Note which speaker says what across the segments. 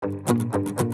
Speaker 1: Thank you.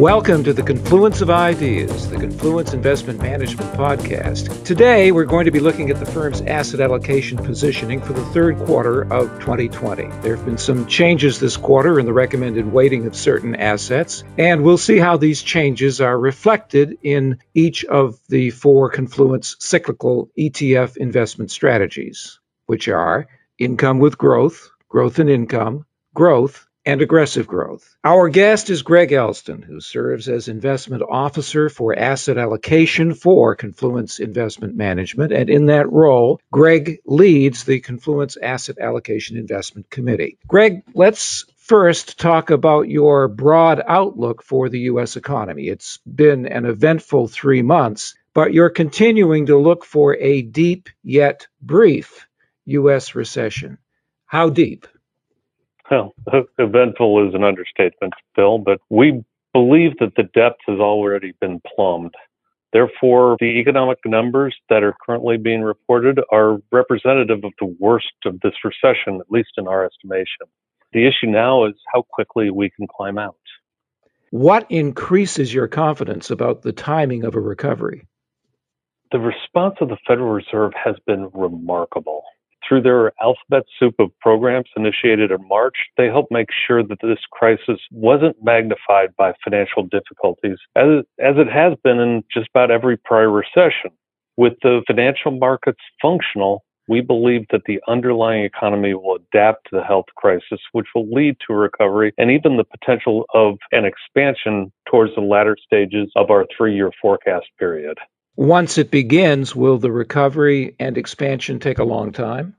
Speaker 1: Welcome to the Confluence of Ideas, the Confluence Investment Management Podcast. Today, we're going to be looking at the firm's asset allocation positioning for the third quarter of 2020. There have been some changes this quarter in the recommended weighting of certain assets, and we'll see how these changes are reflected in each of the four Confluence cyclical ETF investment strategies, which are income with growth, growth in income, growth, and aggressive growth. Our guest is Greg Elston, who serves as investment officer for asset allocation for Confluence Investment Management. And in that role, Greg leads the Confluence Asset Allocation Investment Committee. Greg, let's first talk about your broad outlook for the U.S. economy. It's been an eventful three months, but you're continuing to look for a deep yet brief U.S. recession. How deep?
Speaker 2: Well, eventful is an understatement, Phil, but we believe that the depth has already been plumbed. Therefore, the economic numbers that are currently being reported are representative of the worst of this recession, at least in our estimation. The issue now is how quickly we can climb out.
Speaker 1: What increases your confidence about the timing of a recovery?
Speaker 2: The response of the Federal Reserve has been remarkable through their alphabet soup of programs initiated in March, they helped make sure that this crisis wasn't magnified by financial difficulties, as, as it has been in just about every prior recession. With the financial markets functional, we believe that the underlying economy will adapt to the health crisis, which will lead to recovery and even the potential of an expansion towards the latter stages of our three year forecast period.
Speaker 1: Once it begins, will the recovery and expansion take a long time?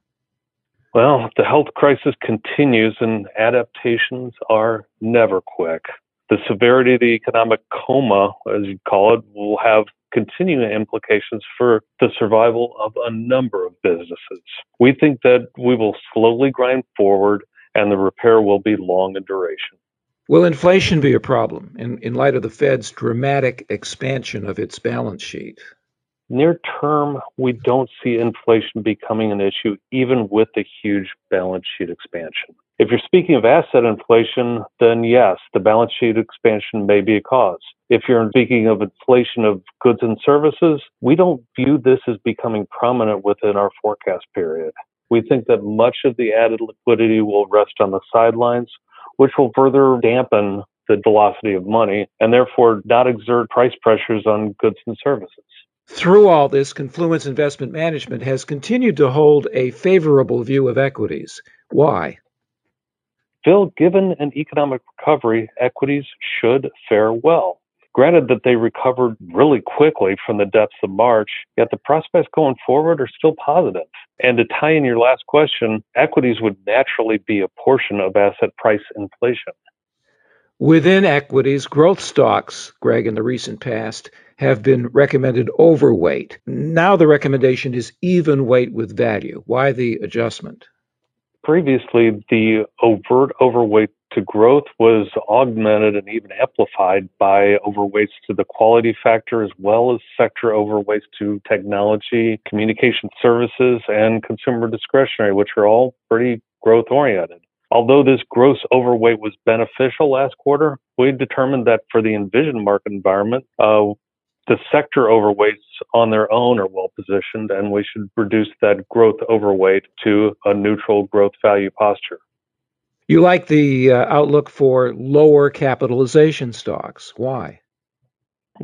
Speaker 2: Well, the health crisis continues and adaptations are never quick. The severity of the economic coma, as you call it, will have continuing implications for the survival of a number of businesses. We think that we will slowly grind forward and the repair will be long in duration.
Speaker 1: Will inflation be a problem in, in light of the Fed's dramatic expansion of its balance sheet?
Speaker 2: Near term, we don't see inflation becoming an issue, even with the huge balance sheet expansion. If you're speaking of asset inflation, then yes, the balance sheet expansion may be a cause. If you're speaking of inflation of goods and services, we don't view this as becoming prominent within our forecast period. We think that much of the added liquidity will rest on the sidelines, which will further dampen the velocity of money and therefore not exert price pressures on goods and services.
Speaker 1: Through all this, Confluence Investment Management has continued to hold a favorable view of equities. Why?
Speaker 2: Phil, given an economic recovery, equities should fare well. Granted that they recovered really quickly from the depths of March, yet the prospects going forward are still positive. And to tie in your last question, equities would naturally be a portion of asset price inflation.
Speaker 1: Within equities, growth stocks, Greg, in the recent past, have been recommended overweight. Now the recommendation is even weight with value. Why the adjustment?
Speaker 2: Previously, the overt overweight to growth was augmented and even amplified by overweights to the quality factor as well as sector overweights to technology, communication services, and consumer discretionary, which are all pretty growth oriented. Although this gross overweight was beneficial last quarter, we determined that for the envisioned market environment, uh, the sector overweights on their own are well positioned, and we should reduce that growth overweight to a neutral growth value posture.
Speaker 1: You like the uh, outlook for lower capitalization stocks. Why?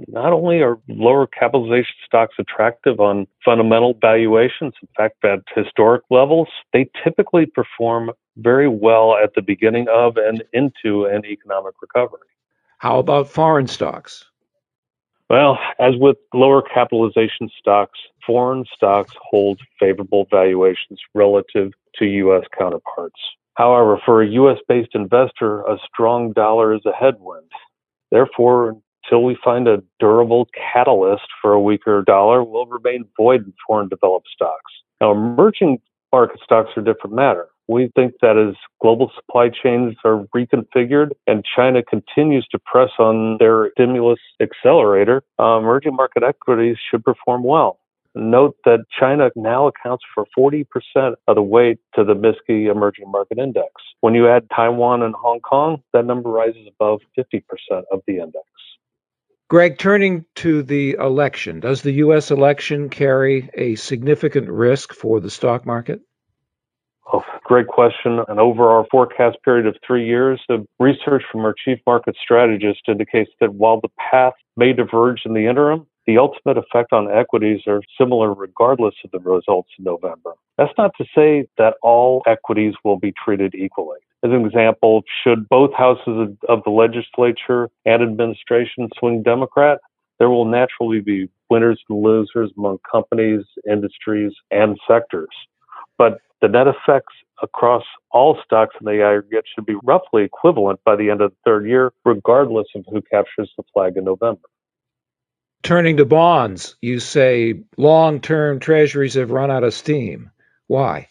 Speaker 2: Not only are lower capitalization stocks attractive on fundamental valuations, in fact, at historic levels, they typically perform very well at the beginning of and into an economic recovery.
Speaker 1: How about foreign stocks?
Speaker 2: Well, as with lower capitalization stocks, foreign stocks hold favorable valuations relative to U.S. counterparts. However, for a U.S. based investor, a strong dollar is a headwind. Therefore, until we find a durable catalyst for a weaker dollar, we'll remain void in foreign developed stocks. Now, emerging market stocks are a different matter. We think that as global supply chains are reconfigured and China continues to press on their stimulus accelerator, uh, emerging market equities should perform well. Note that China now accounts for 40% of the weight to the MSCI Emerging Market Index. When you add Taiwan and Hong Kong, that number rises above 50% of the index.
Speaker 1: Greg, turning to the election, does the U.S. election carry a significant risk for the stock market?
Speaker 2: Oh, great question. And over our forecast period of three years, the research from our chief market strategist indicates that while the path may diverge in the interim, the ultimate effect on equities are similar regardless of the results in November. That's not to say that all equities will be treated equally. As an example, should both houses of the legislature and administration swing Democrat, there will naturally be winners and losers among companies, industries, and sectors. But the net effects across all stocks in the aggregate should be roughly equivalent by the end of the third year, regardless of who captures the flag in November.
Speaker 1: Turning to bonds, you say long term treasuries have run out of steam. Why?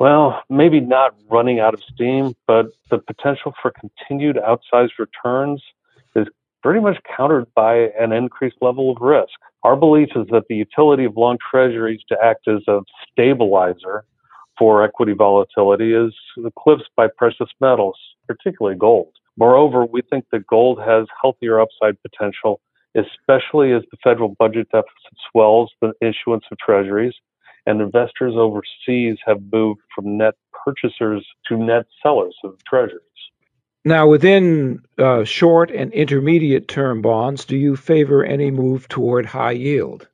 Speaker 2: Well, maybe not running out of steam, but the potential for continued outsized returns is pretty much countered by an increased level of risk. Our belief is that the utility of long treasuries to act as a stabilizer for equity volatility is eclipsed by precious metals, particularly gold. Moreover, we think that gold has healthier upside potential, especially as the federal budget deficit swells the issuance of treasuries and investors overseas have moved from net purchasers to net sellers of treasuries.
Speaker 1: Now, within uh, short and intermediate term bonds, do you favor any move toward high yield?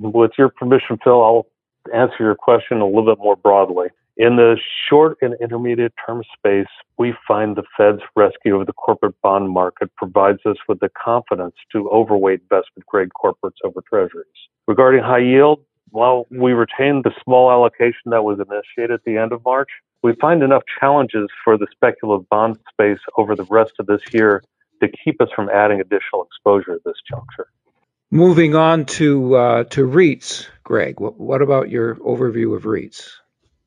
Speaker 2: With your permission, Phil, I'll answer your question a little bit more broadly. In the short and intermediate term space, we find the Fed's rescue of the corporate bond market provides us with the confidence to overweight investment grade corporates over treasuries. Regarding high yield, while we retained the small allocation that was initiated at the end of March, we find enough challenges for the speculative bond space over the rest of this year to keep us from adding additional exposure at this juncture.
Speaker 1: Moving on to uh, to REITs, Greg. What, what about your overview of REITs?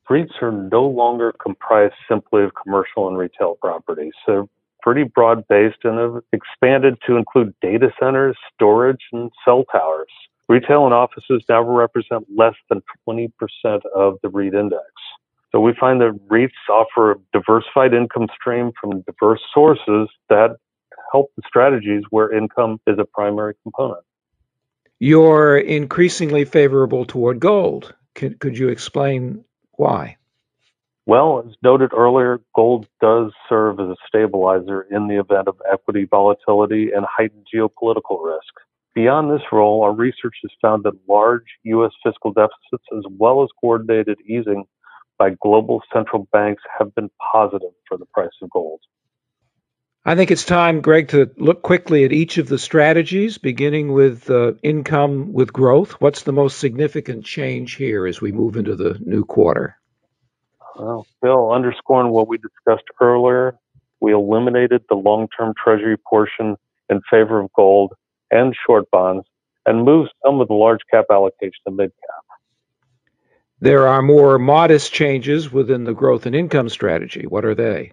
Speaker 2: REITs are no longer comprised simply of commercial and retail properties. They're pretty broad based and have expanded to include data centers, storage, and cell towers. Retail and offices now represent less than 20% of the REIT index. So we find that REITs offer a diversified income stream from diverse sources that help the strategies where income is a primary component.
Speaker 1: You're increasingly favorable toward gold. Could, could you explain why?
Speaker 2: Well, as noted earlier, gold does serve as a stabilizer in the event of equity volatility and heightened geopolitical risk. Beyond this role, our research has found that large U.S. fiscal deficits, as well as coordinated easing by global central banks, have been positive for the price of gold.
Speaker 1: I think it's time, Greg, to look quickly at each of the strategies, beginning with uh, income with growth. What's the most significant change here as we move into the new quarter?
Speaker 2: Well, Phil, underscoring what we discussed earlier, we eliminated the long term treasury portion in favor of gold and short bonds and moved some of the large cap allocation to mid cap.
Speaker 1: There are more modest changes within the growth and income strategy. What are they?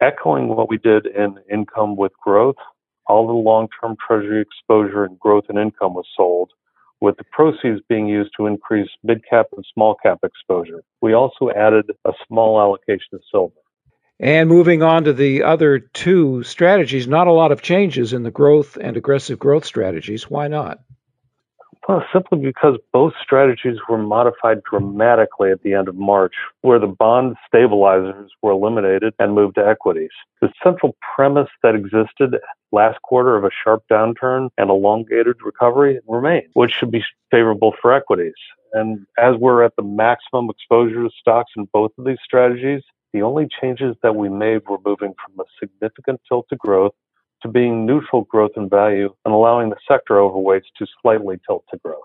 Speaker 2: Echoing what we did in income with growth, all the long term treasury exposure in growth and income was sold, with the proceeds being used to increase mid cap and small cap exposure. We also added a small allocation of silver.
Speaker 1: And moving on to the other two strategies, not a lot of changes in the growth and aggressive growth strategies. Why not?
Speaker 2: Well, simply because both strategies were modified dramatically at the end of March, where the bond stabilizers were eliminated and moved to equities. The central premise that existed last quarter of a sharp downturn and elongated recovery remains, which should be favorable for equities. And as we're at the maximum exposure to stocks in both of these strategies, the only changes that we made were moving from a significant tilt to growth to being neutral growth and value and allowing the sector overweights to slightly tilt to growth.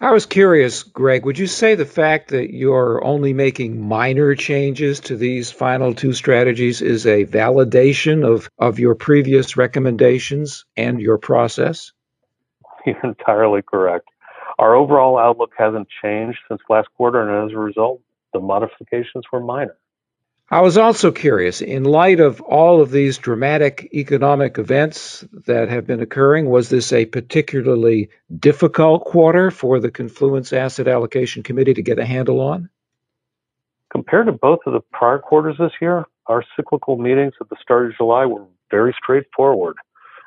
Speaker 1: I was curious, Greg, would you say the fact that you're only making minor changes to these final two strategies is a validation of, of your previous recommendations and your process?
Speaker 2: You're entirely correct. Our overall outlook hasn't changed since last quarter, and as a result, the modifications were minor.
Speaker 1: I was also curious, in light of all of these dramatic economic events that have been occurring, was this a particularly difficult quarter for the Confluence Asset Allocation Committee to get a handle on?
Speaker 2: Compared to both of the prior quarters this year, our cyclical meetings at the start of July were very straightforward.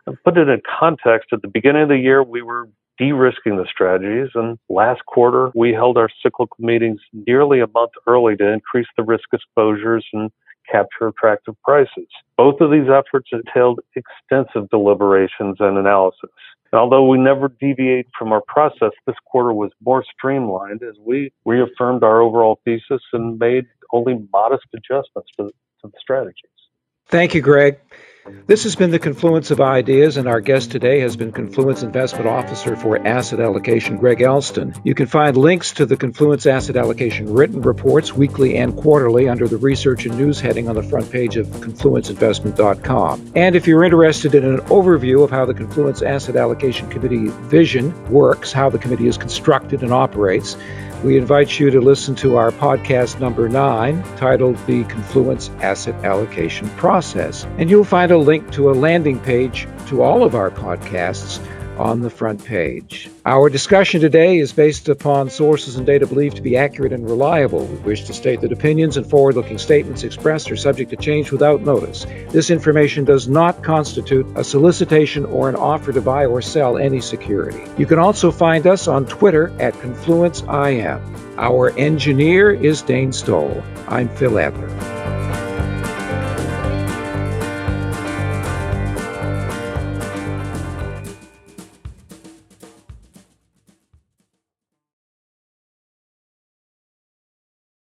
Speaker 2: And put it in context, at the beginning of the year, we were de-risking the strategies. And last quarter, we held our cyclical meetings nearly a month early to increase the risk exposures and capture attractive prices. Both of these efforts entailed extensive deliberations and analysis. And although we never deviate from our process, this quarter was more streamlined as we reaffirmed our overall thesis and made only modest adjustments to, to the strategies.
Speaker 1: Thank you, Greg. This has been the Confluence of Ideas, and our guest today has been Confluence Investment Officer for Asset Allocation, Greg Elston. You can find links to the Confluence Asset Allocation written reports, weekly and quarterly, under the Research and News heading on the front page of confluenceinvestment.com. And if you're interested in an overview of how the Confluence Asset Allocation Committee vision works, how the committee is constructed and operates, we invite you to listen to our podcast number nine, titled The Confluence Asset Allocation Process. And you'll find a link to a landing page to all of our podcasts on the front page. Our discussion today is based upon sources and data believed to be accurate and reliable. We wish to state that opinions and forward looking statements expressed are subject to change without notice. This information does not constitute a solicitation or an offer to buy or sell any security. You can also find us on Twitter at ConfluenceIM. Our engineer is Dane Stoll. I'm Phil Adler.